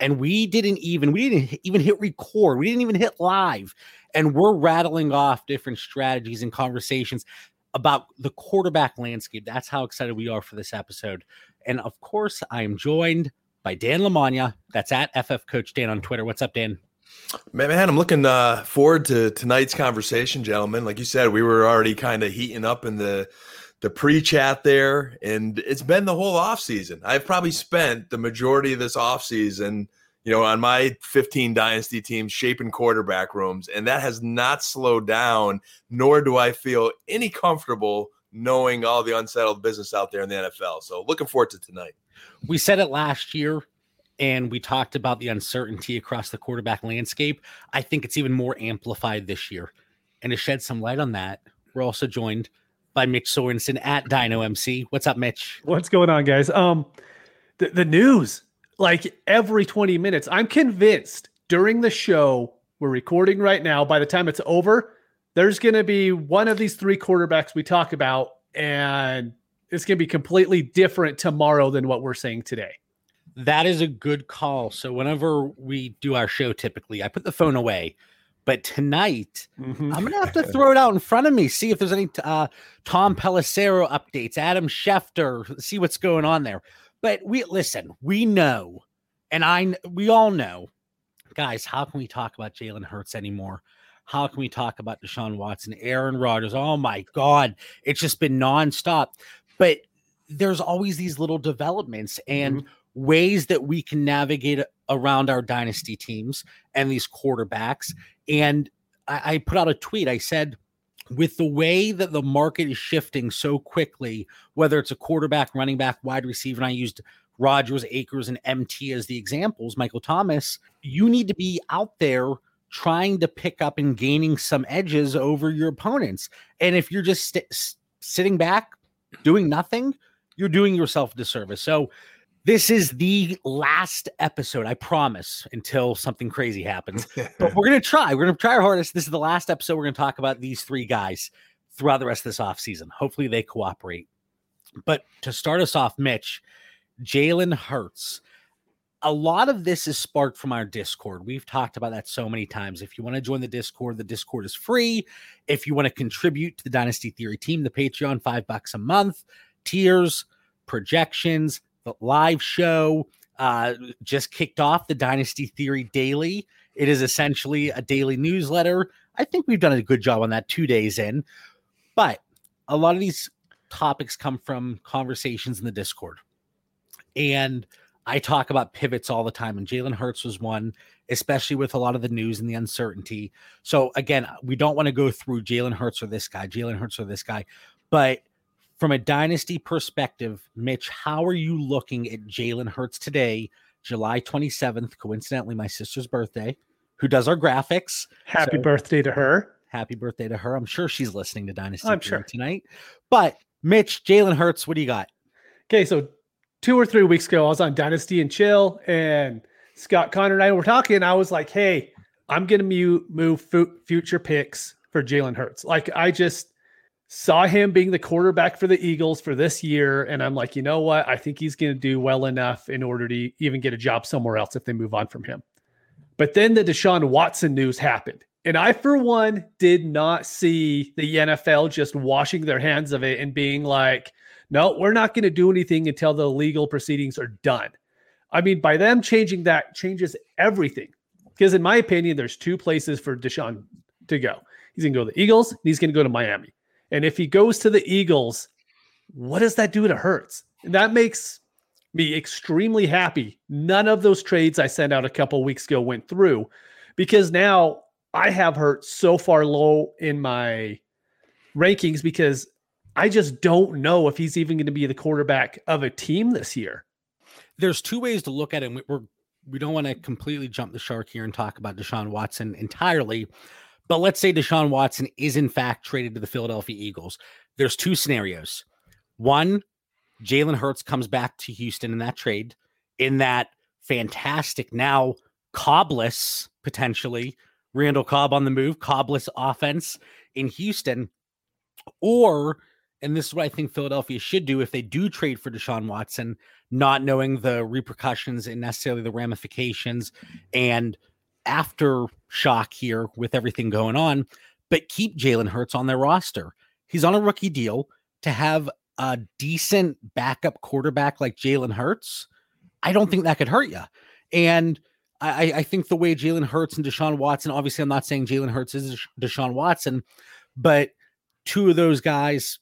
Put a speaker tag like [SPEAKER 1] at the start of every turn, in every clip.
[SPEAKER 1] And we didn't even we didn't even hit record. We didn't even hit live. And we're rattling off different strategies and conversations about the quarterback landscape. That's how excited we are for this episode. And of course, I am joined by Dan Lamagna. That's at FF Coach Dan on Twitter. What's up, Dan?
[SPEAKER 2] Man, I'm looking uh, forward to tonight's conversation, gentlemen. Like you said, we were already kind of heating up in the the pre-chat there, and it's been the whole off season. I've probably spent the majority of this off season, you know, on my 15 dynasty teams shaping quarterback rooms, and that has not slowed down. Nor do I feel any comfortable knowing all the unsettled business out there in the NFL. So, looking forward to tonight.
[SPEAKER 1] we said it last year and we talked about the uncertainty across the quarterback landscape. I think it's even more amplified this year. And to shed some light on that, we're also joined by Mitch Sorensen at Dyno MC. What's up, Mitch?
[SPEAKER 3] What's going on, guys? Um, the, the news, like every 20 minutes, I'm convinced during the show we're recording right now, by the time it's over, there's going to be one of these three quarterbacks we talk about, and it's going to be completely different tomorrow than what we're saying today.
[SPEAKER 1] That is a good call. So whenever we do our show, typically I put the phone away. But tonight,
[SPEAKER 3] Mhm.
[SPEAKER 1] I'm gonna have to throw it out in front of me, see if there's any uh, Tom Pelissero updates, Adam Schefter, see what's going on there. But we listen, we know, and I, we all know, guys. How can we talk about Jalen Hurts anymore? How can we talk about Deshaun Watson, Aaron Rodgers? Oh my God, it's just been nonstop. But there's always these little developments and ways that we can navigate around our dynasty teams and these quarterbacks. And I, I put out a tweet. I said, with the way that the market is shifting so quickly, whether it's a quarterback, running back, wide receiver, and I used Rodgers, Akers, and MT as the examples, Michael Thomas, you need to be out there trying to pick up and gaining some edges over your opponents. And if you're just st- sitting back, doing nothing, you're doing yourself a disservice. So, this is the last episode, I promise, until something crazy happens but we're gonna try. We're gonna try our hardest. This is the last episode. We're gonna talk about these three guys throughout the rest of this offseason. Hopefully they cooperate. But to start us off, Mitch, Jalen Hurts. A lot of this is sparked from our Discord. We've talked about that so many times. If you want to join the Discord, the Discord is free. If you want to contribute to the Dynasty Theory team, the Patreon, five bucks a month, tiers, projections, the live show, uh, just kicked off the Dynasty Theory Daily. It is essentially a daily newsletter. I think we've done a good job on that two days in, but a lot of these topics come from conversations in the Discord. And I talk about pivots all the time, and Jalen Hurts was one, especially with a lot of the news and the uncertainty. So, again, we don't want to go through Jalen Hurts or this guy, Jalen Hurts or this guy, but from a dynasty perspective, Mitch, how are you looking at Jalen Hurts today, July 27th, coincidentally, my sister's birthday, who does our graphics?
[SPEAKER 3] Happy
[SPEAKER 1] So-
[SPEAKER 3] birthday to her.
[SPEAKER 1] Happy birthday to her. I'm sure she's listening to Dynasty
[SPEAKER 3] I'm sure.
[SPEAKER 1] tonight. But Mitch, Jalen Hurts, what do you got?
[SPEAKER 3] Okay, so two or three weeks ago, I was on Dynasty and Chill, and Scott Connor and I were talking. I was like, "Hey, I'm gonna move move future picks for Jalen Hurts." Like, I just saw him being the quarterback for the Eagles for this year, and I'm like, you know what? I think he's gonna do well enough in order to even get a job somewhere else if they move on from him. But then the Deshaun Watson news happened. And I, for one, did not see the NFL just washing their hands of it and being like, no, we're not going to do anything until the legal proceedings are done. I mean, by them changing that changes everything. Because in my opinion, there's two places for Deshaun to go. He's going to go to the Eagles, and he's going to go to Miami. And if he goes to the Eagles, what does that do to Hurts? That makes me extremely happy. None of those trades I sent out a couple weeks ago went through because now I have Hurts so far low in my rankings because I just don't know if he's even going to be the quarterback of a team this year.
[SPEAKER 1] There's two ways to look at it. We're we don't want to completely jump the shark here and talk about Deshaun Watson entirely. But let's say Deshaun Watson is in fact traded to the Philadelphia Eagles. There's two scenarios. One, Jalen Hurts comes back to Houston in that trade, in that fantastic now Cobbless potentially Randall Cobb on the move, Cobbless offense in Houston, or and this is what I think Philadelphia should do if they do trade for Deshaun Watson, not knowing the repercussions and necessarily the ramifications and aftershock here with everything going on, but keep Jalen Hurts on their roster. He's on a rookie deal to have a decent backup quarterback like Jalen Hurts. I don't think that could hurt you. And I, I think the way Jalen Hurts and Deshaun Watson, obviously, I'm not saying Jalen Hurts is Deshaun Watson, but two of those guys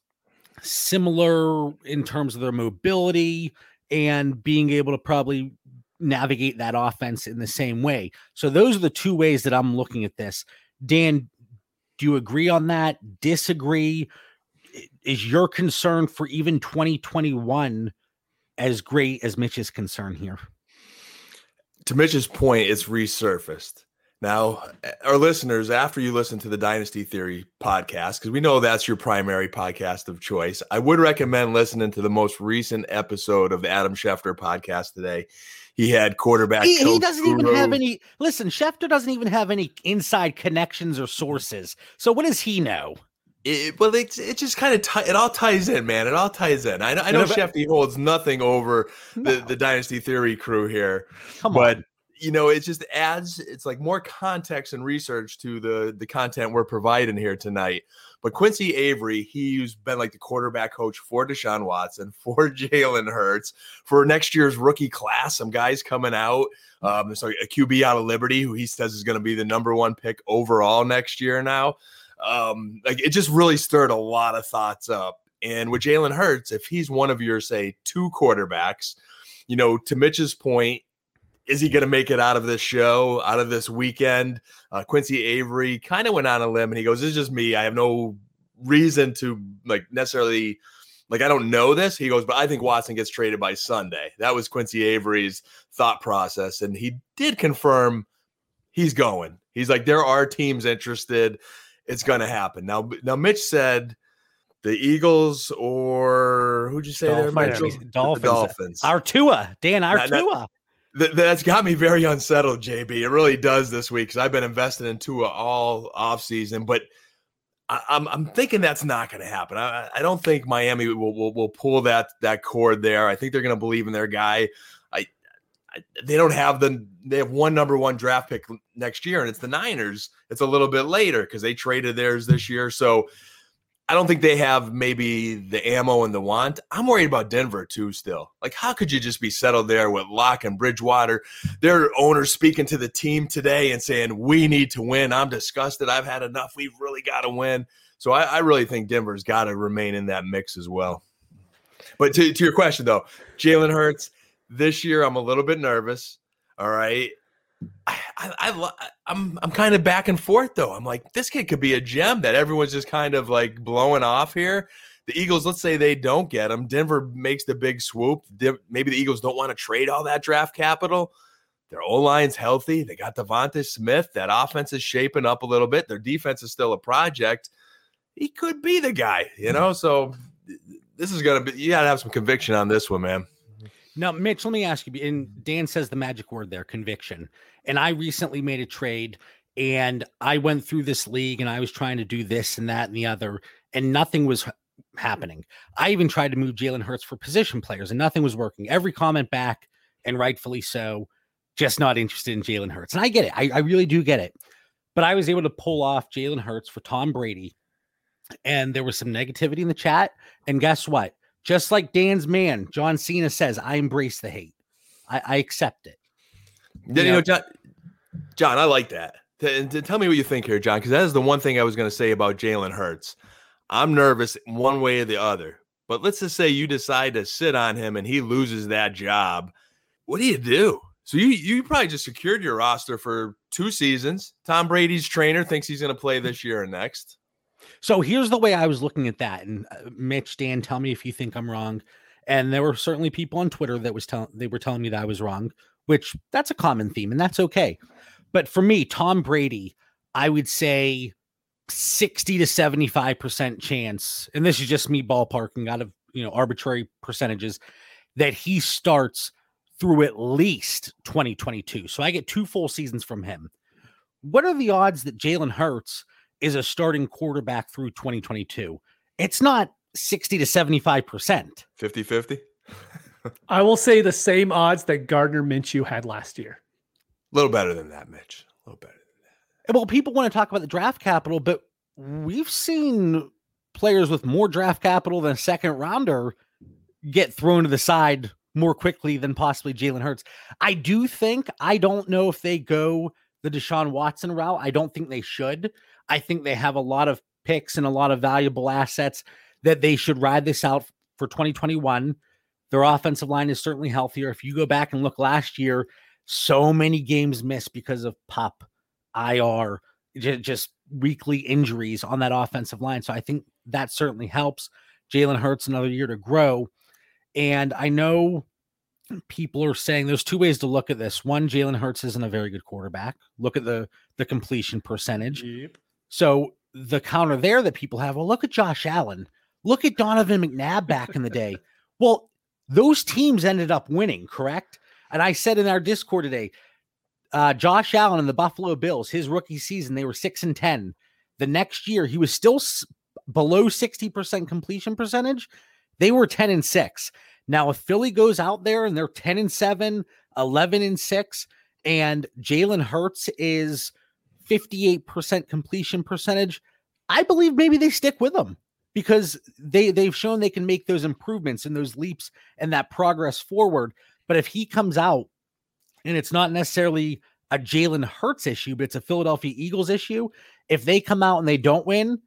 [SPEAKER 1] similar in terms of their mobility and being able to probably navigate that offense in the same way. So those are the two ways that I'm looking at this. Dan, do you agree on that? Disagree? Is your concern for even 2021 as great as Mitch is concerned here?
[SPEAKER 2] To Mitch's point, it's resurfaced. Now, eh, our listeners, after you listen to the Dynasty Theory podcast, because we know that's your primary podcast of choice, I would recommend listening to the most recent episode of the Adam Schefter podcast today. He had quarterback.
[SPEAKER 1] He, he doesn't even have any. Listen, Schefter doesn't even have any inside connections or sources. So what does he know?
[SPEAKER 2] It, well, it, it just kind of t- it all ties in, man. It all ties in. I, I know no, Shefty holds nothing over no. the, the Dynasty Theory crew here, Come but on you know it just adds it's like more context and research to the the content we're providing here tonight. But quincy avery he's been like the quarterback coach for deshaun watson for jalen hurts for next year's rookie class some guys coming out um there's a qb out of liberty who he says is going to be the number one pick overall next year now. Um like it just really stirred a lot of thoughts up. And with jalen hurts if he's one of your say two quarterbacks you know, to Mitch's point, is he going to make it out of this show, out of this weekend? Uh, Quincy Avery kind of went on a limb and he goes, This is just me. I have no reason to like necessarily like I don't know this. He goes, but I think Watson gets traded by Sunday. That was Quincy Avery's thought process. And he did confirm he's going. He's like, there are teams interested. It's gonna happen. Now now Mitch said the Eagles or who'd you say Dolphins. there?
[SPEAKER 1] Dolphins. The Dolphins. Artua. Dan Artua
[SPEAKER 2] th- that's got me very unsettled, JB. It really does this week because I've been invested in Tua all off season, but I, am I'm, I'm thinking that's not going to happen. I, I don't think Miami will, will, will pull that that cord there. I think they're going to believe in their guy. I, I they don't have the they have one number one draft pick next year, and it's the Niners. It's a little bit later because they traded theirs this year, so I don't think they have maybe the ammo and the want. I'm worried about Denver too. Still, like, how could you just be settled there with Lock and Bridgewater? Their owners speaking to the team today and saying we need to win. I'm disgusted. I've had enough. We've really got to win. So I, I really think Denver's got to remain in that mix as well. But to, to your question though, Jalen Hurts this year, I'm a little bit nervous. All right, I, I, I I'm I'm kind of back and forth though. I'm like, this kid could be a gem that everyone's just kind of like blowing off here. The Eagles, let's say they don't get him. Denver makes the big swoop. Maybe the Eagles don't want to trade all that draft capital. Their O line's healthy. They got DeVonta Smith. That offense is shaping up a little bit. Their defense is still a project. He could be the guy, you know. So this is gonna be. You gotta have some conviction on this one, man.
[SPEAKER 1] Now, Mitch, let me ask you. And Dan says the magic word there, conviction. And I recently made a trade and I went through this league and I was trying to do this and that and the other, and nothing was happening. I even tried to move Jalen Hurts for position players and nothing was working. Every comment back, and rightfully so, just not interested in Jalen Hurts. And I get it. I, I really do get it. But I was able to pull off Jalen Hurts for Tom Brady. And there was some negativity in the chat. And guess what? Just like Dan's man, John Cena says, I embrace the hate. I, I accept it.
[SPEAKER 2] You, you know, John, John, I like that. tell me what you think here, John, because that is the one thing I was going to say about Jalen Hurts. I'm nervous one way or the other. But let's just say you decide to sit on him and he loses that job. What do you do? So you you probably just secured your roster for two seasons. Tom Brady's trainer thinks he's going to play this year and next.
[SPEAKER 1] So here's the way I was looking at that. And uh, Mitch, Dan, tell me if you think I'm wrong. And there were certainly people on Twitter that was telling they were telling me that I was wrong. which that's a common theme and that's okay. But for me, Tom Brady, I would say 60 to 75% chance, and this is just me ballparking out of, you know, arbitrary percentages that he starts through at least 2022. So I get two full seasons from him. What are the odds that Jalen Hurts is a starting quarterback through 2022? It's not 60 to 75%.
[SPEAKER 2] 50 50.
[SPEAKER 3] I will say the same odds that Gardner Minshew had last year.
[SPEAKER 2] A little better than that, Mitch. A little better than
[SPEAKER 1] that. Well, people want to talk about the draft capital, but we've seen players with more draft capital than a second rounder get thrown to the side more quickly than possibly Jalen Hurts. I do think, I don't know if they go the Deshaun Watson route. I don't think they should. I think they have a lot of picks and a lot of valuable assets that they should ride this out for 2021. Their offensive line is certainly healthier. If you go back and look last year, so many games missed because of pop, IR, just weekly injuries on that offensive line. So I think that certainly helps Jalen Hurts another year to grow. And I know people are saying there's two ways to look at this. One, Jalen Hurts isn't a very good quarterback. Look at the the completion percentage. Yep. So the counter there that people have, well, look at Josh Allen. Look at Donovan McNabb back in the day. Well, those teams ended up winning, correct? And I said in our Discord today, uh, Josh Allen and the Buffalo Bills, his rookie season, they were six and ten. The next year, he was still s- below sixty percent completion percentage. They were ten and six. Now, if Philly goes out there and they're ten and seven, 11 and six, and Jalen Hurts is fifty-eight percent completion percentage, I believe maybe they stick with them because they they've shown they can make those improvements and those leaps and that progress forward. But if he comes out and it's not necessarily a Jalen Hurts issue, but it's a Philadelphia Eagles issue, if they come out and they don't win,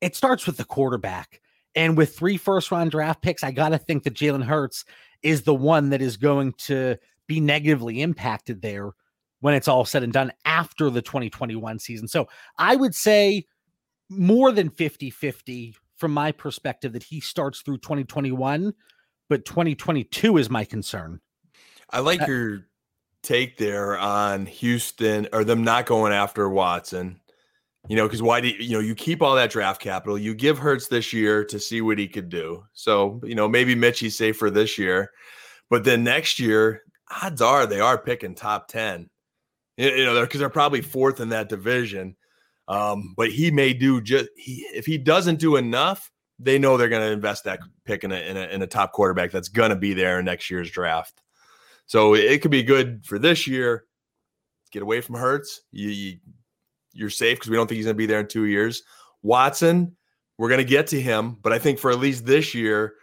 [SPEAKER 1] it starts with the quarterback. And with three first round draft picks, I got to think that Jalen Hurts is the one that is going to be negatively impacted there when it's all said and done after the 2021 season. So I would say more than 50 50 from my perspective that he starts through 2021, but 2022 is my concern.
[SPEAKER 2] I like uh, your take there on Houston or them not going after Watson. You know, because why do you, you know you keep all that draft capital? You give Hurts this year to see what he could do. So you know maybe Mitchie's safer this year, but then next year, odds are they are picking top ten. You know, because they're, probably fourth in that division. Um, but he may do just he if he doesn't do enough, they know they're going to invest that pick in a, in a, in a top quarterback that's going to be there in next year's draft. So it could be good for this year. Get away from Hurts. You, you you're safe because we don't think he's going to be there in two years. Watson, we're going to get to him, but I think for at least this year,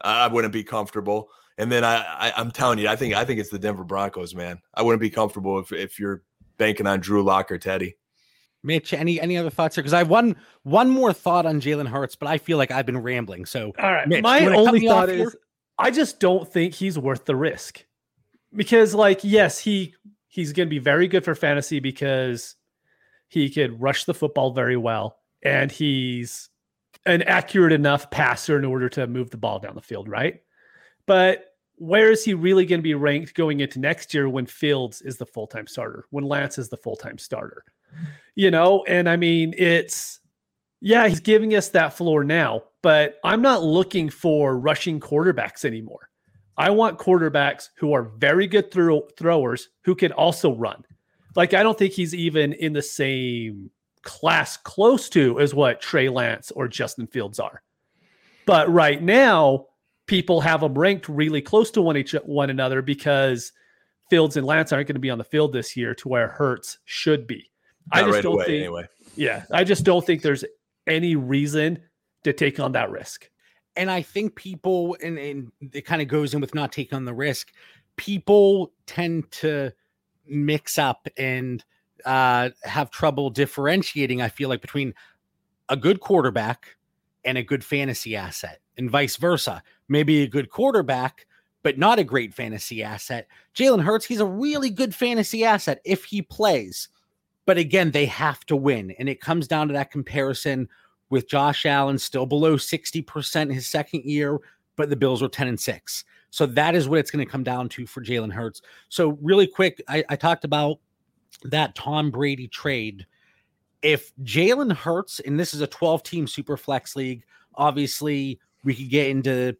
[SPEAKER 2] I wouldn't be comfortable. And then I, I am telling you, I think I think it's the Denver Broncos, man. I wouldn't be comfortable if if you're banking on Drew Lock or Teddy.
[SPEAKER 1] Mitch, any any other thoughts here? Because I have one one more thought on Jalen Hurts, but I feel like I've been rambling. So,
[SPEAKER 3] all right, Mitch, my only thought is here? I just don't think he's worth the risk because, like, yes, he he's going to be very good for fantasy because he could rush the football very well, and he's an accurate enough passer in order to move the ball down the field, right? But where is he really going to be ranked going into next year when Fields is the full time starter, when Lance is the full time starter? you know, and I mean, it's yeah, he's giving us that floor now, but I'm not looking for rushing quarterbacks anymore. I want quarterbacks who are very good throw- throwers who can also run. Like, I don't think he's even in the same class close to as what Trey Lance or Justin Fields are. But right now, people have them ranked really close to one each one another because Fields and Lance aren't going to be on the field this year to where Hurts should be. I just right don't away, think. Anyway. Yeah, I just don't think there's any reason to take on that risk.
[SPEAKER 1] And I think people, and, and it kind of goes in with not taking on the risk. People tend to mix up and uh, have trouble differentiating. I feel like between a good quarterback and a good fantasy asset, and vice versa. Maybe a good quarterback, but not a great fantasy asset. Jalen Hurts, he's a really good fantasy asset if he plays. But again, they have to win. And it comes down to that comparison with Josh Allen still below 60% his second year, but the Bills were 10 and 6. So that is what it's going to come down to for Jalen Hurts. So, really quick, I, I talked about that Tom Brady trade. If Jalen Hurts, and this is a 12 team super flex league, obviously we could get into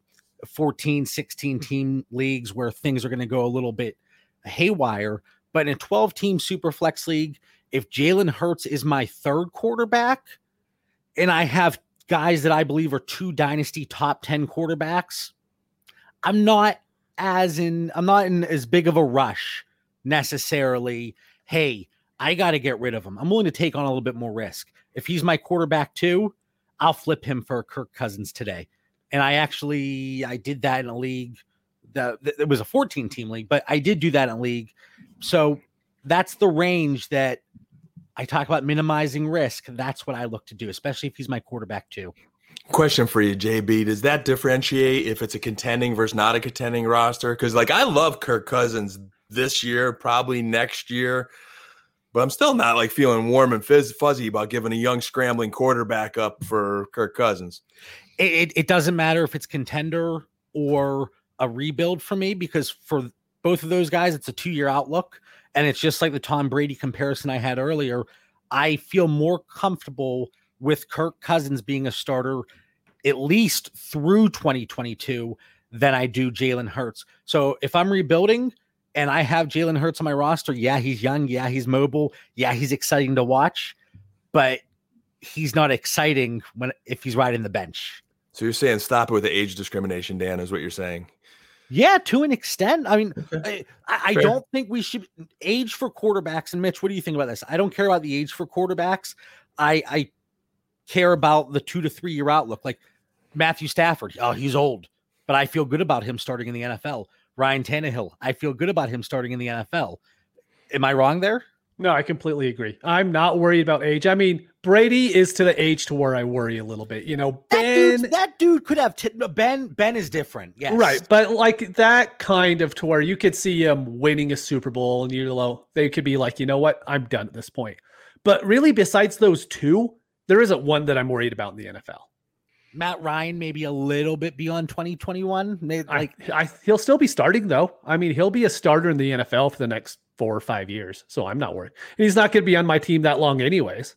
[SPEAKER 1] 14, 16 mm. team leagues where things are going to go a little bit haywire. But in a 12 team super flex league, if Jalen Hurts is my third quarterback and I have guys that I believe are two dynasty top 10 quarterbacks, I'm not as in, I'm not in as big of a rush necessarily. Hey, I got to get rid of him. I'm willing to take on a little bit more risk. If he's my quarterback too, I'll flip him for Kirk Cousins today. And I actually I did that in a league that it was a 14 team league, but I did do that in a league. So that's the range that I talk about minimizing risk. That's what I look to do, especially if he's my quarterback too.
[SPEAKER 2] Question for you, JB. Does that differentiate if it's a contending versus not a contending roster? Because like I love Kirk Cousins this year, probably next year, but I'm still not like feeling warm and fizz- fuzzy about giving a young scrambling quarterback up for Kirk Cousins.
[SPEAKER 1] It, it, doesn't matter if it's contender or a rebuild for me because for both of those guys, it's a two year outlook. And it's just like the Tom Brady comparison I had earlier. I feel more comfortable with Kirk Cousins being a starter at least through 2022 than I do Jalen Hurts. So if I'm rebuilding and I have Jalen Hurts on my roster, yeah, he's young. Yeah, he's mobile. Yeah, he's exciting to watch, but he's not exciting when if he's riding the bench.
[SPEAKER 2] So you're saying stop it with the age discrimination, Dan, is what you're saying.
[SPEAKER 1] Yeah, to an extent. I mean. I, I don't think we should age for quarterbacks. And Mitch, what do you think about this? I don't care about the age for quarterbacks. I I care about the two to three year outlook. Like Matthew Stafford, oh, he's old, but I feel good about him starting in the NFL. Ryan Tannehill, I feel good about him starting in the NFL. Am I wrong there?
[SPEAKER 3] No, I completely agree. I'm not worried about age. I mean, Brady is to the age to where I worry a little bit. You know,
[SPEAKER 1] Ben. That, that dude could have t- Ben. Ben is different. Yes.
[SPEAKER 3] Right, but like that kind of to where you could see him winning a Super Bowl, and you know they could be like, you know what, I'm done at this point. But really, besides those two, there isn't one that I'm worried about in the NFL.
[SPEAKER 1] Matt Ryan maybe a little bit beyond 2021. Maybe, like
[SPEAKER 3] I, I, he'll still be starting though. I mean, he'll be a starter in the NFL for the next four or five years. So I'm not worried. And he's not going to be on my team that long, anyways.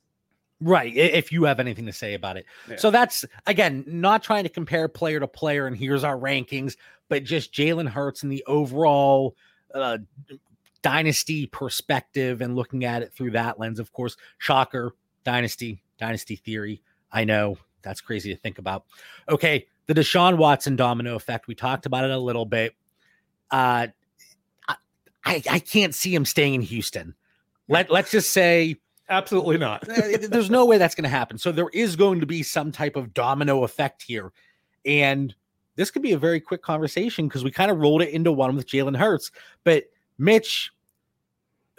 [SPEAKER 1] Right. If you have anything to say about it. Yeah. So that's again not trying to compare player to player and here's our rankings, but just Jalen Hurts and the overall uh, dynasty perspective and looking at it through that lens. Of course, shocker, dynasty, dynasty theory. I know that's crazy to think about. Okay, the Deshaun Watson domino effect. We talked about it a little bit. Uh, I, I can't see him staying in Houston. Let let's just say
[SPEAKER 3] absolutely not.
[SPEAKER 1] Eh, there's no way that's going to happen. So there is going to be some type of domino effect here, and this could be a very quick conversation because we kind of rolled it into one with Jalen Hurts. But Mitch,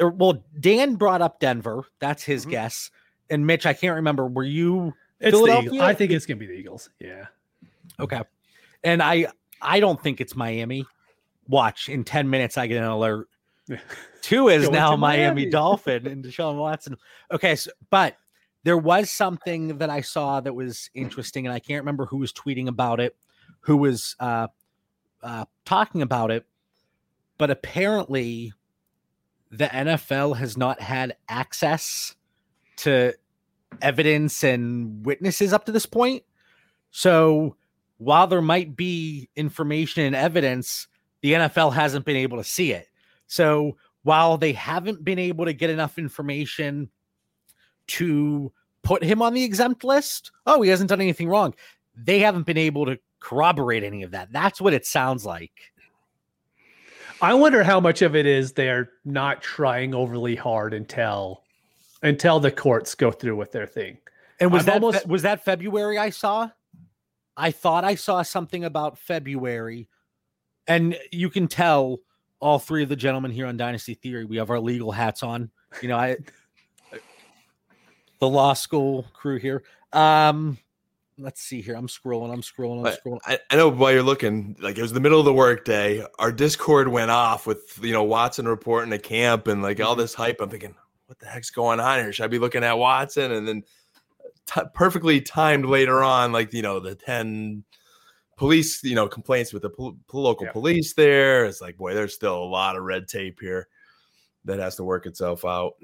[SPEAKER 1] or, well, Dan brought up Denver. That's his mm-hmm. guess. And Mitch, I can't remember. Were you
[SPEAKER 3] it's the I think it's gonna be the Eagles. Yeah.
[SPEAKER 1] Okay. And I I don't think it's Miami. Watch in 10 minutes, I get an alert. Two is now Miami, Miami Dolphin and Deshaun Watson. Okay, so but there was something that I saw that was interesting, and I can't remember who was tweeting about it, who was uh, uh, talking about it, but apparently the NFL has not had access to evidence and witnesses up to this point. So while there might be information and evidence, the NFL hasn't been able to see it. So while they haven't been able to get enough information to put him on the exempt list, oh, he hasn't done anything wrong. They haven't been able to corroborate any of that. That's what it sounds like.
[SPEAKER 3] I wonder how much of it is they're not trying overly hard until until the courts go through with their thing.
[SPEAKER 1] And was I'm that almost, was that February I saw? I thought I saw something about February, and you can tell all three of the gentlemen here on Dynasty Theory we have our legal hats on. You know, I the law school crew here. Um, let's see here. I'm scrolling. I'm scrolling. I'm scrolling.
[SPEAKER 2] I, I, know while you're looking, like it was the middle of the workday. Our Discord went off with you know Watson reporting to camp and like all mm-hmm. this hype. I'm thinking, what the heck's going on here? Should I be looking at Watson? And then uh, t- perfectly timed later on, like, you know, the 10 police, you know, complaints with the pol- local yeah. police there. It's like, boy, there's still a lot of red tape here that has to work itself out.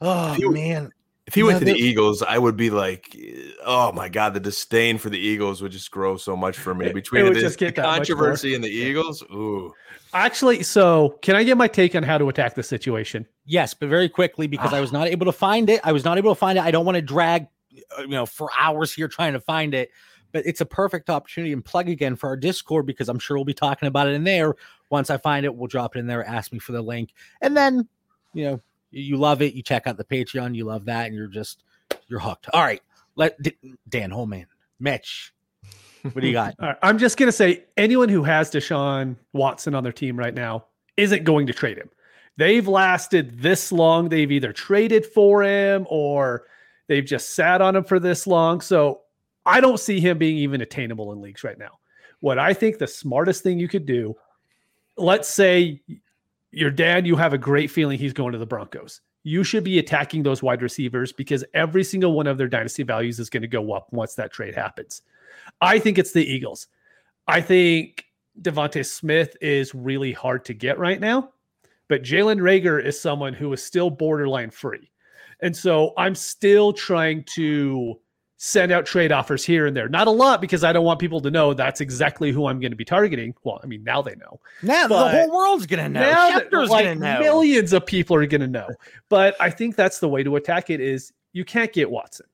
[SPEAKER 1] Oh man.
[SPEAKER 2] If he went to the Eagles, I would be like, oh my god, the disdain for the Eagles would just grow so much for me. Between the, the controversy and the Eagles, ooh.
[SPEAKER 3] Actually, so can I get my take on how to attack the situation?
[SPEAKER 1] Yes, but very quickly because I was not able to find it. I was not able to find it. I don't want to drag, uh, you know, for hours here trying to find it. But it's a perfect opportunity and plug again for our Discord because I'm sure we'll be talking about it in there. Once I find it, we'll drop it in there. Ask me for the link, and then, you know, you love it. You check out the Patreon. You love that, and you're just you're hooked. All right, let Dan Holman, Mitch. What do you got?
[SPEAKER 3] I'm just gonna say anyone who has Deshaun Watson on their team right now isn't going to trade him. They've lasted this long. They've either traded for him or they've just sat on him for this long. So I don't see him being even attainable in leagues right now. What I think the smartest thing you could do, let's say your dad, you have a great feeling he's going to the Broncos. You should be attacking those wide receivers because every single one of their dynasty values is going to go up once that trade happens. I think it's the Eagles. I think DeVonta Smith is really hard to get right now, but Jalen Reagor is someone who is still borderline free. And so I'm still trying to send out trade offers here and there. Not a lot because I don't want people to know that's exactly who I'm going to be targeting. Well, I mean, now they know.
[SPEAKER 1] Now the whole world's going to know. Now like, know.
[SPEAKER 3] Millions of people are going to know. But I think that's the way to attack it is you can't get Watson.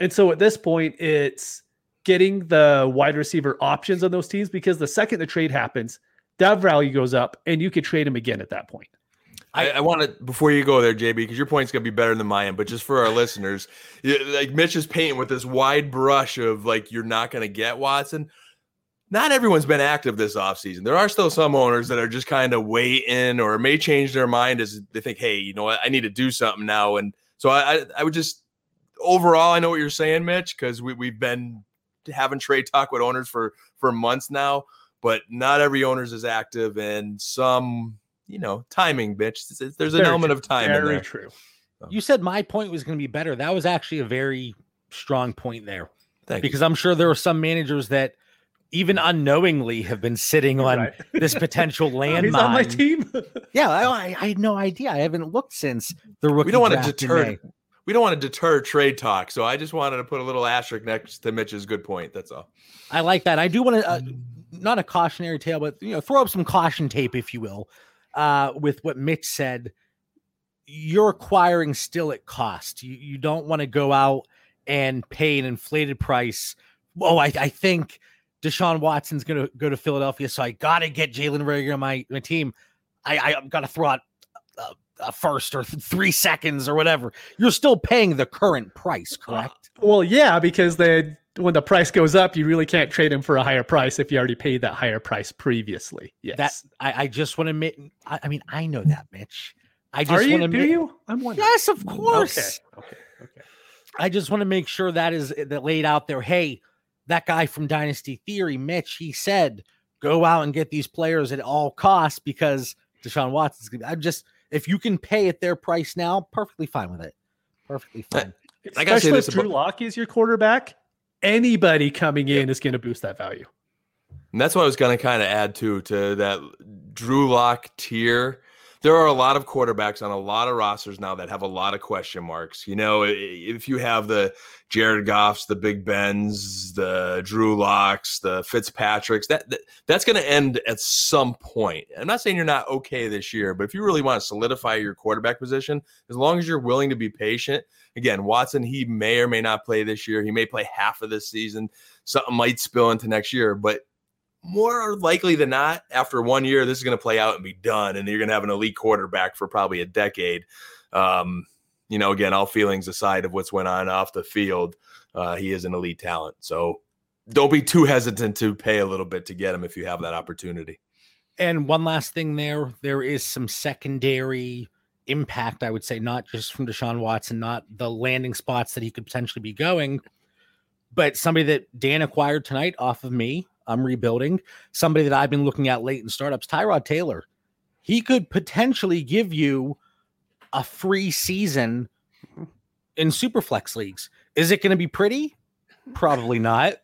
[SPEAKER 3] And so at this point, it's getting the wide receiver options on those teams because the second the trade happens, that value goes up and you could trade him again at that point.
[SPEAKER 2] I, I want to before you go there, JB, because your point's gonna be better than mine. But just for our listeners, like Mitch is painting with this wide brush of like you're not gonna get Watson. Not everyone's been active this offseason. There are still some owners that are just kind of waiting or may change their mind as they think, hey, you know what, I need to do something now. And so I, I, I would just overall, I know what you're saying, Mitch, because we, we've been having trade talk with owners for for months now, but not every owner's is active, and some you know, timing, bitch. There's an very element true. of time. Very
[SPEAKER 3] true.
[SPEAKER 1] You said my point was going to be better. That was actually a very strong point there.
[SPEAKER 2] Thank
[SPEAKER 1] because
[SPEAKER 2] you.
[SPEAKER 1] I'm sure there are some managers that even unknowingly have been sitting on right. this potential landmine. He's
[SPEAKER 3] on my team.
[SPEAKER 1] yeah, I, I, had no idea. I haven't looked since the rookie.
[SPEAKER 2] We don't want to deter. We don't want to deter trade talk. So I just wanted to put a little asterisk next to Mitch's good point. That's all.
[SPEAKER 1] I like that. I do want to, uh, not a cautionary tale, but you know, throw up some caution tape, if you will uh, with what Mitch said, you're acquiring still at cost. You you don't want to go out and pay an inflated price. Oh, I, I think Deshaun Watson's going to go to Philadelphia, so I got to get Jalen Reagor on my, my team. I, I got to throw out a, a, first or th- three seconds or whatever. You're still paying the current price, uh, correct?
[SPEAKER 3] Well, yeah, because they when the price goes up, you really can't trade him for a higher price if you already paid that higher price previously. Yes.
[SPEAKER 1] That I, I just want to admit. I, I, mean, I know that, Mitch. I just want to.
[SPEAKER 3] Do you? I'm wondering.
[SPEAKER 1] Yes, of course.
[SPEAKER 3] Okay. Okay. Okay.
[SPEAKER 1] I just want to make sure that is that laid out there. Hey, that guy from Dynasty Theory, Mitch, he said, go out and get these players at all costs because Deshaun Watson's. I'm just if you can pay at their price now, perfectly fine with it. Perfectly fine.
[SPEAKER 3] I, I gotta say this Drew about- Lock is your quarterback anybody coming in is going to boost that value.
[SPEAKER 2] And that's what I was going to kind of add to to that Drew Lock tier. There are a lot of quarterbacks on a lot of rosters now that have a lot of question marks. You know, if you have the Jared Goffs, the Big Bens, the Drew Locks, the Fitzpatricks, that, that that's going to end at some point. I'm not saying you're not okay this year, but if you really want to solidify your quarterback position, as long as you're willing to be patient, again, Watson, he may or may not play this year. He may play half of this season. Something might spill into next year, but more likely than not, after one year, this is going to play out and be done, and you're going to have an elite quarterback for probably a decade. Um, you know, again, all feelings aside of what's went on off the field, uh, he is an elite talent. So don't be too hesitant to pay a little bit to get him if you have that opportunity.
[SPEAKER 1] And one last thing there, there is some secondary impact, I would say, not just from Deshaun Watson, not the landing spots that he could potentially be going, but somebody that Dan acquired tonight off of me. I'm rebuilding somebody that I've been looking at late in startups, Tyrod Taylor. He could potentially give you a free season in Superflex leagues. Is it going to be pretty? Probably not.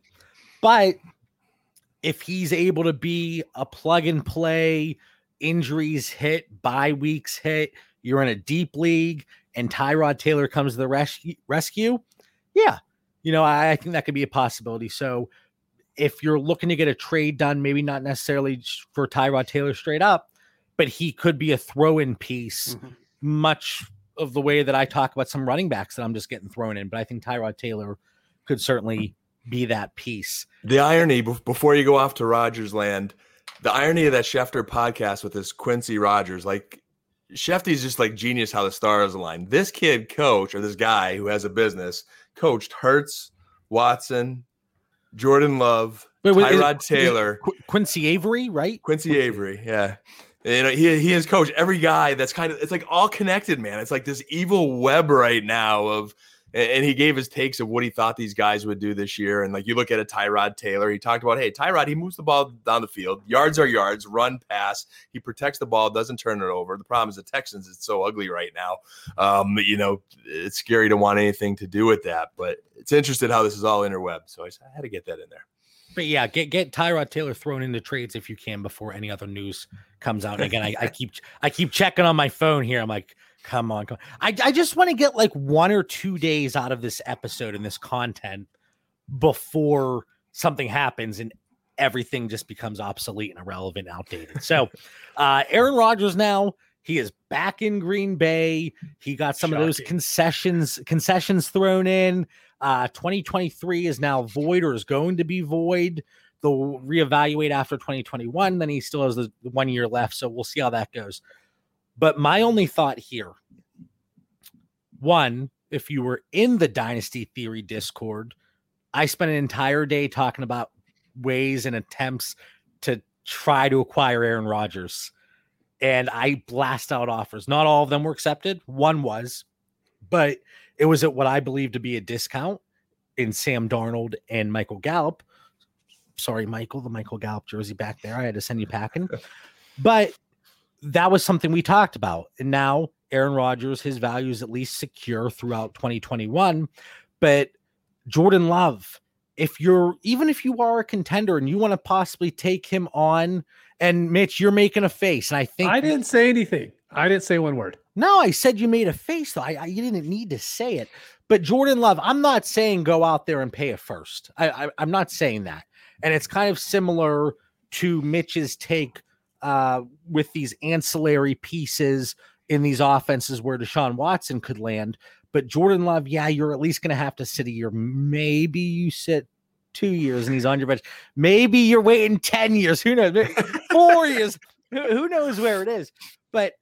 [SPEAKER 1] But if he's able to be a plug and play, injuries hit, bye weeks hit, you're in a deep league, and Tyrod Taylor comes to the rescue, rescue yeah, you know, I, I think that could be a possibility. So if you're looking to get a trade done, maybe not necessarily for Tyrod Taylor straight up, but he could be a throw in piece, mm-hmm. much of the way that I talk about some running backs that I'm just getting thrown in. But I think Tyrod Taylor could certainly be that piece.
[SPEAKER 2] The irony before you go off to Rodgers land, the irony of that Schefter podcast with this Quincy Rogers, like Shefty's just like genius how the stars align. This kid coach or this guy who has a business coached Hurts, Watson, Jordan Love, wait, wait, Tyrod Taylor,
[SPEAKER 1] Qu- Quincy Avery, right?
[SPEAKER 2] Quincy, Quincy Avery, yeah. You know, he he has coached every guy that's kind of it's like all connected, man. It's like this evil web right now of and he gave his takes of what he thought these guys would do this year. And like you look at a Tyrod Taylor, he talked about, hey, Tyrod, he moves the ball down the field. Yards are yards, run, pass. He protects the ball, doesn't turn it over. The problem is the Texans, it's so ugly right now. Um, you know, it's scary to want anything to do with that. But it's interesting how this is all interweb. So I had to get that in there.
[SPEAKER 1] But yeah, get get Tyrod Taylor thrown into trades if you can before any other news comes out. And again, I, I keep I keep checking on my phone here. I'm like, Come on, come on. I, I just want to get like one or two days out of this episode and this content before something happens and everything just becomes obsolete and irrelevant, outdated. So, uh, Aaron Rodgers now he is back in Green Bay. He got some Shocking. of those concessions concessions thrown in. Uh, 2023 is now void or is going to be void. They'll reevaluate after 2021. Then he still has the one year left, so we'll see how that goes. But my only thought here one, if you were in the Dynasty Theory Discord, I spent an entire day talking about ways and attempts to try to acquire Aaron Rodgers. And I blast out offers. Not all of them were accepted. One was, but it was at what I believe to be a discount in Sam Darnold and Michael Gallup. Sorry, Michael, the Michael Gallup jersey back there. I had to send you packing. But that was something we talked about. And now Aaron Rodgers, his value is at least secure throughout 2021. But Jordan Love, if you're even if you are a contender and you want to possibly take him on, and Mitch, you're making a face, and I think
[SPEAKER 3] I didn't say anything. I didn't say one word.
[SPEAKER 1] No, I said you made a face. Though I, I you didn't need to say it. But Jordan Love, I'm not saying go out there and pay a first. I, I I'm not saying that. And it's kind of similar to Mitch's take uh, with these ancillary pieces in these offenses where Deshaun Watson could land. But Jordan Love, yeah, you're at least going to have to sit a year. Maybe you sit two years and he's on your bench. Maybe you're waiting 10 years. Who knows? Four years. Who knows where it is? But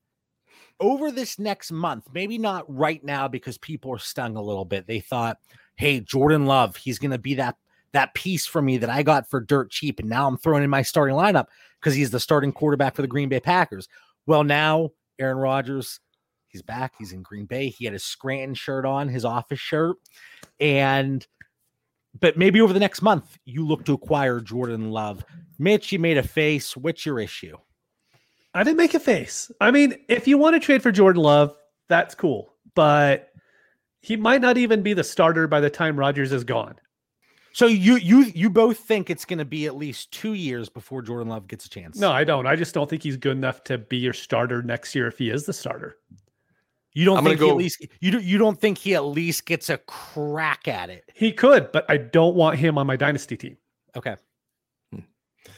[SPEAKER 1] over this next month, maybe not right now because people are stung a little bit. They thought, hey, Jordan Love, he's going to be that that piece for me that I got for dirt cheap. And now I'm throwing in my starting lineup because he's the starting quarterback for the Green Bay Packers. Well, now Aaron Rodgers, he's back. He's in Green Bay. He had his Scranton shirt on, his office shirt. And but maybe over the next month, you look to acquire Jordan Love. Mitch, you made a face. What's your issue?
[SPEAKER 3] I didn't make a face. I mean, if you want to trade for Jordan Love, that's cool. But he might not even be the starter by the time Rodgers is gone.
[SPEAKER 1] So you you you both think it's going to be at least two years before Jordan Love gets a chance?
[SPEAKER 3] No, I don't. I just don't think he's good enough to be your starter next year if he is the starter.
[SPEAKER 1] You don't I'm think he at least you don't you don't think he at least gets a crack at it?
[SPEAKER 3] He could, but I don't want him on my dynasty team.
[SPEAKER 1] Okay.
[SPEAKER 2] Hmm.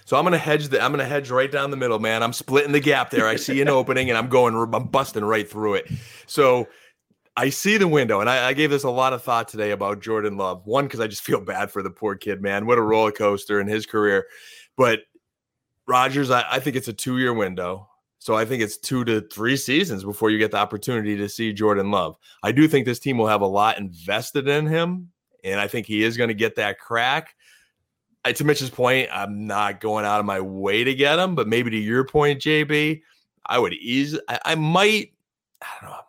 [SPEAKER 2] So I'm gonna hedge the I'm gonna hedge right down the middle, man. I'm splitting the gap there. I see an opening and I'm going I'm busting right through it. So I see the window, and I, I, gave this a lot of thought today about Jordan Love. One, because I just feel bad for the poor kid, man. What a roller coaster in his career. But Rodgers, I, I think it's a two year window. So I think it's two to three seasons before you get the opportunity to see Jordan Love. I do think this team will have a lot invested in him, and I think he is going to get that crack. I, to Mitch's point, I'm not going out of my way to get him, but maybe to your point, JB, I would ease. I, I might. I don't know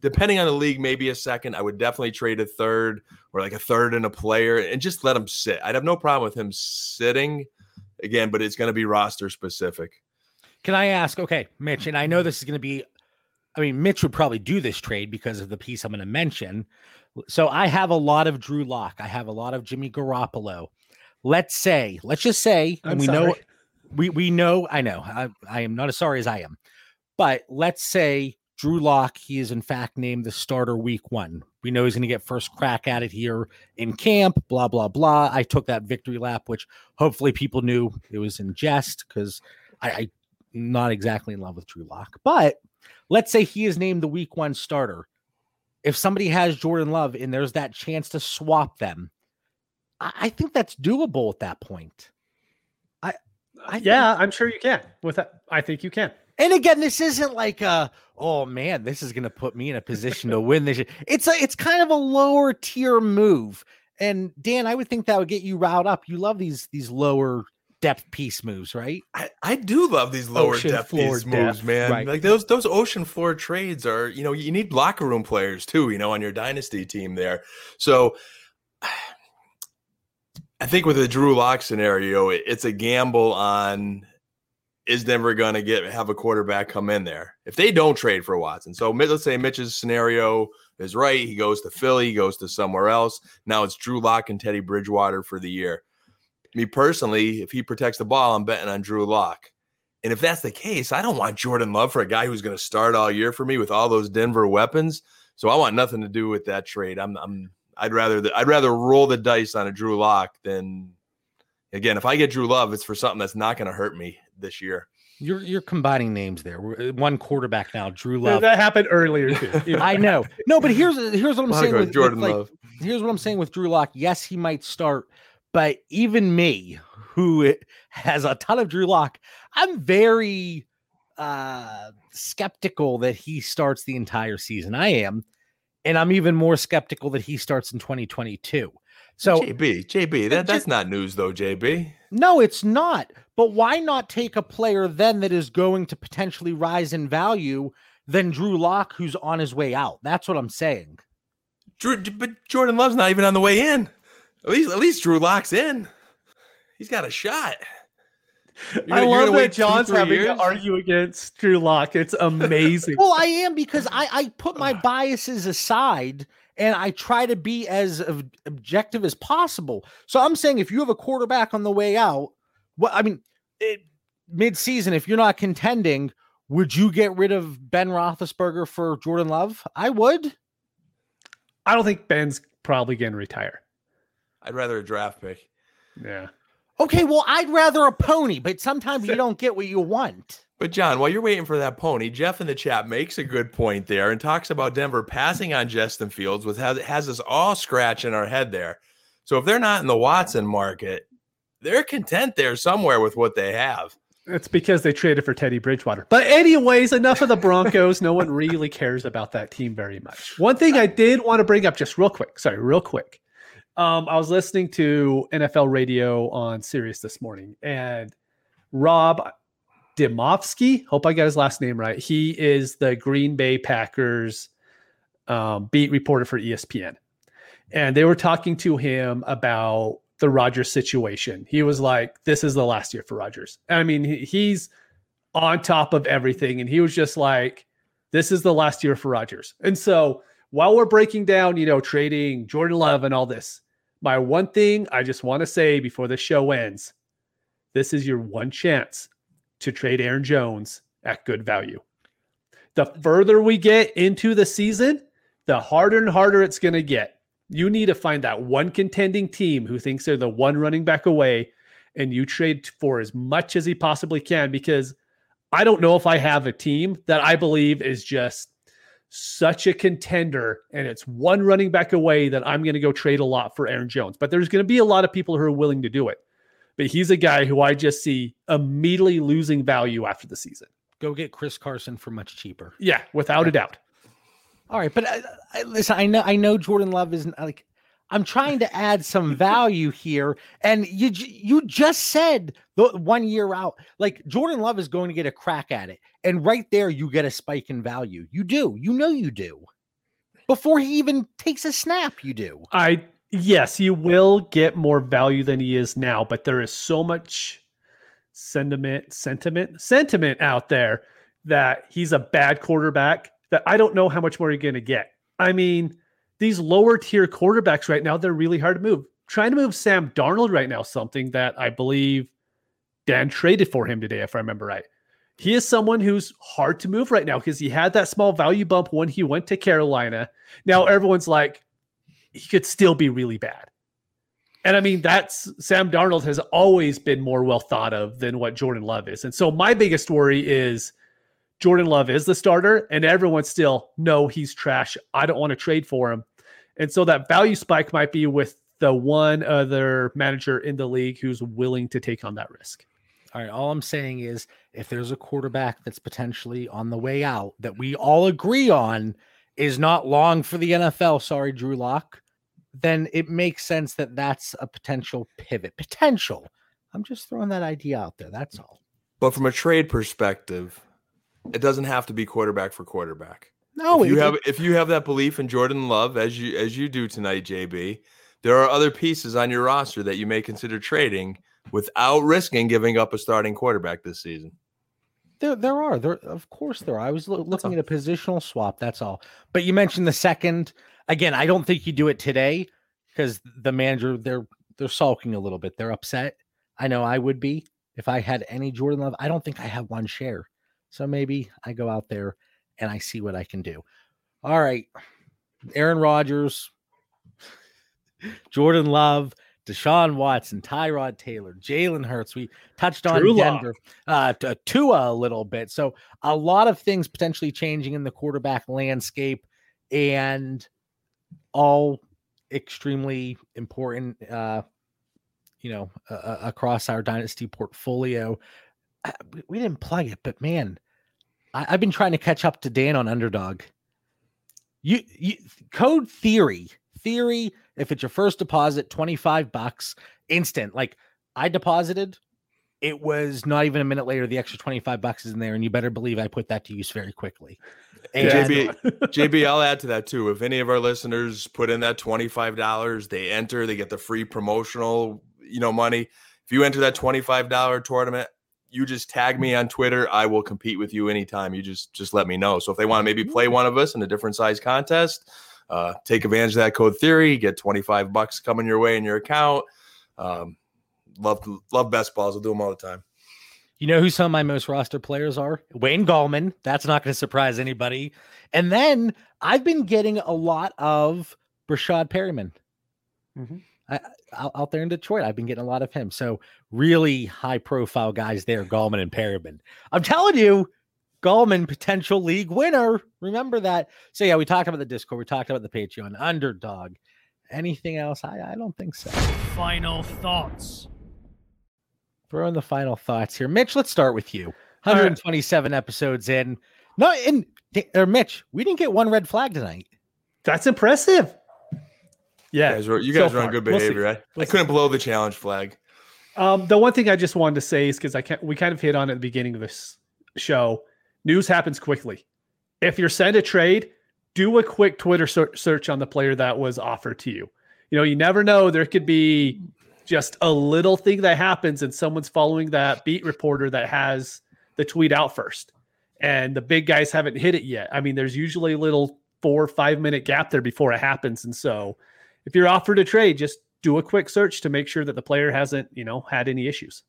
[SPEAKER 2] depending on the league, maybe a second. I would definitely trade a third or like a third and a player and just let him sit. I'd have no problem with him sitting again, but it's going to be roster specific.
[SPEAKER 1] Can I ask? Okay, Mitch, and I know this is going to be. I mean, Mitch would probably do this trade because of the piece I'm going to mention. So I have a lot of Drew Lock. I have a lot of Jimmy Garoppolo. let's say, let's just say,
[SPEAKER 3] I'm
[SPEAKER 1] and we know we we know I know I, I am not as sorry as I am, but let's say Drew Lock he is in fact named the starter week one. We know he's going to get first crack at it here in camp. Blah blah blah. I took that victory lap, which hopefully people knew it was in jest because I, I not exactly in love with Drew Lock, but let's say he is named the week one starter. If somebody has Jordan Love and there's that chance to swap them, I, I think that's doable at that point. I, I think-
[SPEAKER 3] yeah, I'm sure you can. With that, I think you can.
[SPEAKER 1] And again, this isn't like a oh man, this is gonna put me in a position to win this. It's a it's kind of a lower tier move. And Dan, I would think that would get you riled up. You love these these lower depth piece moves, right?
[SPEAKER 2] I, I do love these lower
[SPEAKER 3] Ocean
[SPEAKER 2] depth
[SPEAKER 3] floor
[SPEAKER 2] piece moves, man.
[SPEAKER 1] right.
[SPEAKER 2] Like those those ocean floor trades are, you know, you need locker room players too, you know, on your dynasty team there. So I think with the Drew Lock scenario, it- it's a gamble on is Denver going to get have a quarterback come in there if they don't trade for Watson. So let's say Mitch's scenario is right, he goes to Philly, he goes to somewhere else. Now it's Drew Lock and Teddy Bridgewater for the year. Me personally, if he protects the ball, I'm betting on Drew Lock. And if that's the case, I don't want Jordan Love for a guy who's going to start all year for me with all those Denver weapons. So I want nothing to do with that trade. I'm, I'm, I'd rather, I'd rather roll the dice on a Drew Lock than, again, if I get Drew Love, it's for something that's not going to hurt me this year.
[SPEAKER 1] You're you're combining names there. Uh, One quarterback now, Drew Love.
[SPEAKER 3] That happened earlier too.
[SPEAKER 1] I know. No, but here's here's what I'm saying with,
[SPEAKER 2] with Jordan
[SPEAKER 1] with, like,
[SPEAKER 2] Love.
[SPEAKER 1] here's what I'm saying with Drew Lock. Yes, he might start, but even me, who has a ton of Drew Lock, I'm very uh skeptical that he starts the entire season. I am, and I'm even more skeptical that he starts in 2022. So
[SPEAKER 2] JB, JB, uh, that, that's not news though, JB.
[SPEAKER 1] no, it's not. But why not take a player then that is going to potentially rise in value than Drew Lock, who's on his way out? That's what I'm saying.
[SPEAKER 2] Drew, but Jordan Love's not even on the way in. At least, at least Drew Lock's in. He's got a shot. You're
[SPEAKER 3] I
[SPEAKER 2] gonna- you're
[SPEAKER 3] love that
[SPEAKER 2] wait two,
[SPEAKER 3] John's
[SPEAKER 2] three
[SPEAKER 3] having
[SPEAKER 2] years?
[SPEAKER 3] to argue against Drew Lock. It's amazing.
[SPEAKER 1] Well, I am because I, I put my biases aside and I try to be as ob- objective as possible. So I'm saying if you have a quarterback on the way out, well, I mean, it, mid-season, if you're not contending, would you get rid of Ben Roethlisberger for Jordan Love? I would.
[SPEAKER 3] I don't think Ben's probably going to retire.
[SPEAKER 2] I'd rather a draft pick.
[SPEAKER 3] Yeah.
[SPEAKER 1] Okay, well, I'd rather a pony, but sometimes you don't get what you want.
[SPEAKER 2] But John, while you're waiting for that pony, Jeff in the chat makes a good point there and talks about Denver passing on Justin Fields, which has, it has us all scratching our head there. So if they're not in the Watson market, they're content there somewhere with what they have.
[SPEAKER 3] It's because they traded for Teddy Bridgewater. But anyways, enough of the Broncos. no one really cares about that team very much. One thing I did want to bring up just real quick. Sorry, real quick. Um, I was listening to NFL radio on Sirius this morning, and Rob Demovsky, hope I got his last name right. He is the Green Bay Packers um, beat reporter for ESPN. And they were talking to him about the Rodgers situation. He was like, This is the last year for Rodgers. I mean, he's on top of everything. And he was just like, This is the last year for Rodgers. And so while we're breaking down, you know, trading Jordan Love and all this, my one thing I just want to say before the show ends this is your one chance to trade Aaron Jones at good value. The further we get into the season, the harder and harder it's going to get. You need to find that one contending team who thinks they're the one running back away, and you trade for as much as he possibly can because I don't know if I have a team that I believe is just such a contender and it's one running back away that I'm going to go trade a lot for Aaron Jones. But there's going to be a lot of people who are willing to do it. But he's a guy who I just see immediately losing value after the season.
[SPEAKER 1] Go get Chris Carson for much cheaper.
[SPEAKER 3] Yeah, without a doubt.
[SPEAKER 1] All right, but I, I, listen, I know I know Jordan Love isn't like I'm trying to add some value here, and you you just said the one year out, like Jordan Love is going to get a crack at it, and right there you get a spike in value. You do, you know, you do. Before he even takes a snap, you do.
[SPEAKER 3] I yes, he will get more value than he is now, but there is so much sentiment, sentiment, sentiment out there that he's a bad quarterback that I don't know how much more you're going to get. I mean, these lower tier quarterbacks right now, they're really hard to move. trying to move Sam Darnold right now, something that I believe Dan traded for him today, if I remember right. He is someone who's hard to move right now because he had that small value bump when he went to Carolina. Now everyone's like, he could still be really bad. And I mean, that's Sam Darnold has always been more well thought of than what Jordan Love is. And so my biggest worry is Jordan Love is the starter, and everyone's still, no, he's trash. I don't want to trade for him. And so that value spike might be with the one other manager in the league who's willing to take on that risk.
[SPEAKER 1] All right. All I'm saying is if there's a quarterback that's potentially on the way out that we all agree on is not long for the NFL, sorry, Drew Lock, then it makes sense that that's a potential pivot. Potential. I'm just throwing that idea out there. That's all.
[SPEAKER 2] But from a trade perspective, it doesn't have to be quarterback for quarterback.
[SPEAKER 1] No,
[SPEAKER 2] if you have if you have that belief in Jordan Love as you as you do tonight, JB, there are other pieces on your roster that you may consider trading without risking giving up a starting quarterback this season.
[SPEAKER 1] There, there are. There, of course, there are. I was loo- looking at a positional swap. That's all. But you mentioned the second. Again, I don't think you do it today because the manager they're they're sulking a little bit. They're upset. I know I would be if I had any Jordan Love. I don't think I have one share. So maybe I go out there and I see what I can do. All right, Aaron Rodgers, Jordan Love. Deshaun Watson, Tyrod Taylor, Jalen Hurts. We touched on
[SPEAKER 3] Drew
[SPEAKER 1] Denver, uh, Tua a little bit. So a lot of things potentially changing in the quarterback landscape, and all extremely important. Uh, you know, uh, across our dynasty portfolio. Uh, we- didn't plug it, but man, I, I've been trying to catch up to Dan on Underdog. You, you code theory theory. If it's your first deposit, twenty five bucks instant. Like I deposited, it was not even a minute later. The extra twenty five bucks is in there, and you better believe I put that to use very quickly. And
[SPEAKER 2] JB, JB, I'll add to that too. If any of our listeners put in that twenty-five dollars, they enter, they get the free promotional, you know, money. If you enter that twenty-five dollar tournament, you just tag me on Twitter. I will compete with you anytime. You just just let me know. So if they want to maybe play one of us in a different size contest, uh, take advantage of that code theory. Get twenty-five bucks coming your way in your account. Um, love love best balls. I'll do them all the time.
[SPEAKER 1] You know who some of my most roster players are? Wayne Gallman. That's not going to surprise anybody. And then I've been getting a lot of Breshad Perriman.
[SPEAKER 3] Mhm.
[SPEAKER 1] I, out, out there in Detroit, I've been getting a lot of him. So really high profile guys there, Gallman and Perryman. I'm telling you, Gallman potential league winner. Remember that. So yeah, we talked about the Discord. We talked about the Patreon underdog. Anything else? I, I don't think so.
[SPEAKER 4] Final thoughts.
[SPEAKER 1] Throw in the final thoughts here. Mitch, let's start with you.
[SPEAKER 3] All right.
[SPEAKER 1] 127 episodes in. No, in or Mitch, we didn't get one red flag tonight.
[SPEAKER 3] That's impressive. Yeah.
[SPEAKER 2] You guys were, you
[SPEAKER 3] so
[SPEAKER 2] were on
[SPEAKER 3] far.
[SPEAKER 2] good
[SPEAKER 3] We'll see.
[SPEAKER 2] behavior. I, I
[SPEAKER 3] We'll see.
[SPEAKER 2] couldn't blow the challenge flag.
[SPEAKER 3] Um, the one thing I just wanted to say is because I can't, we kind of hit on at the beginning of this show. News happens quickly. If you're sent a trade, do a quick Twitter search on the player that was offered to you. You know, you never know. There could be just a little thing that happens, and someone's following that beat reporter that has the tweet out first, and the big guys haven't hit it yet. I mean, there's usually a little four or five minute gap there before it happens, and so if you're offered a trade, just do a quick search to make sure that the player hasn't, you know, had any issues.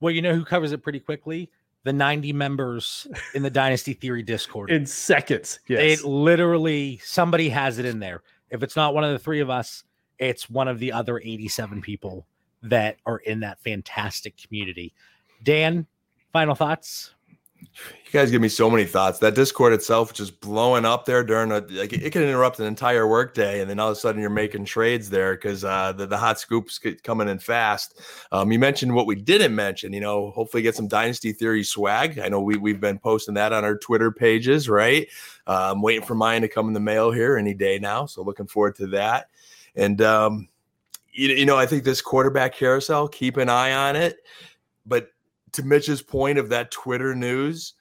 [SPEAKER 1] Well, you know who covers it pretty quickly? The 90 members in the Dynasty Theory Discord.
[SPEAKER 3] In seconds. Yes.
[SPEAKER 1] It literally somebody has it in there. If it's not one of the three of us, it's one of the other 87 people that are in that fantastic community. Dan, final thoughts?
[SPEAKER 2] You guys give me so many thoughts. That Discord itself just blowing up there during a like it can interrupt an entire workday, and then all of a sudden you're making trades there because uh, the the hot scoops get coming in fast. Um, you mentioned what we didn't mention. You know, hopefully get some Dynasty Theory swag. I know we we've been posting that on our Twitter pages, right? Uh, I'm waiting for mine to come in the mail here any day now, so looking forward to that. And um, you, you know, I think this quarterback carousel, keep an eye on it, but to Mitch's point of that Twitter news,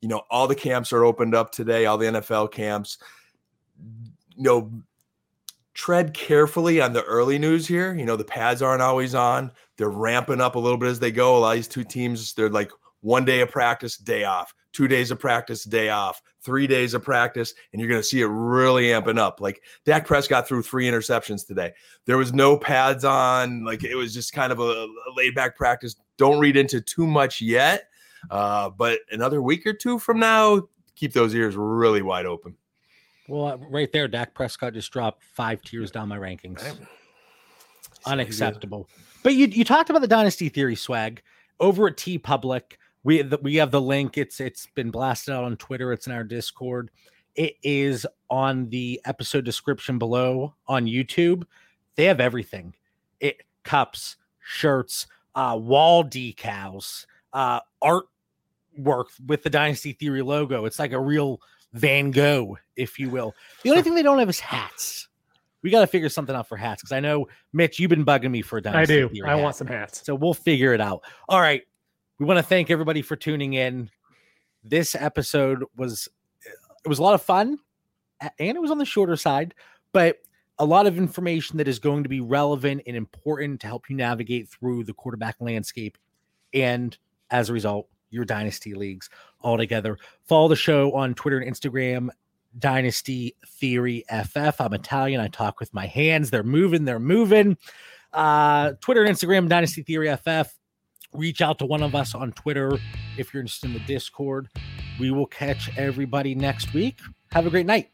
[SPEAKER 2] you know, all the camps are opened up today, all the NFL camps. You know, tread carefully on the early news here. You know, the pads aren't always on. They're ramping up a little bit as they go. A lot of these two teams, they're like one day of practice, day off, two days of practice, day off, three days of practice, and you're going to see it really amping up. Like Dak Prescott threw three interceptions today. There was no pads on. Like it was just kind of a, a laid back practice. Don't read into too much yet. Uh, but another week or two from now, keep those ears really wide open.
[SPEAKER 1] Well, uh, right there, Dak Prescott just dropped five tiers down my rankings. Unacceptable. But you you talked about the dynasty theory swag over at TeePublic. We we have the link. It's it's been blasted out on Twitter. It's in our Discord. It is on the episode description below on YouTube. They have everything. It cups, shirts, uh, wall decals, uh, artwork with the Dynasty Theory logo. It's like a real Van Gogh, if you will. The only thing they don't have is hats. We got to figure something out for hats because I know Mitch, you've been bugging me for a Dynasty
[SPEAKER 3] I do.
[SPEAKER 1] Theory
[SPEAKER 3] I
[SPEAKER 1] hat.
[SPEAKER 3] want some hats.
[SPEAKER 1] So we'll figure it out. All right. We want to thank everybody for tuning in. This episode was it was a lot of fun and it was on the shorter side, but a lot of information that is going to be relevant and important to help you navigate through the quarterback landscape and as a result your dynasty leagues all together. Follow the show on Twitter and Instagram Dynasty Theory FF. I'm Italian. I talk with my hands. They're moving, they're moving. Uh, Twitter and Instagram, Dynasty Theory FF. Reach out to one of us on Twitter if you're interested in the Discord. We will catch everybody next week. Have a great night.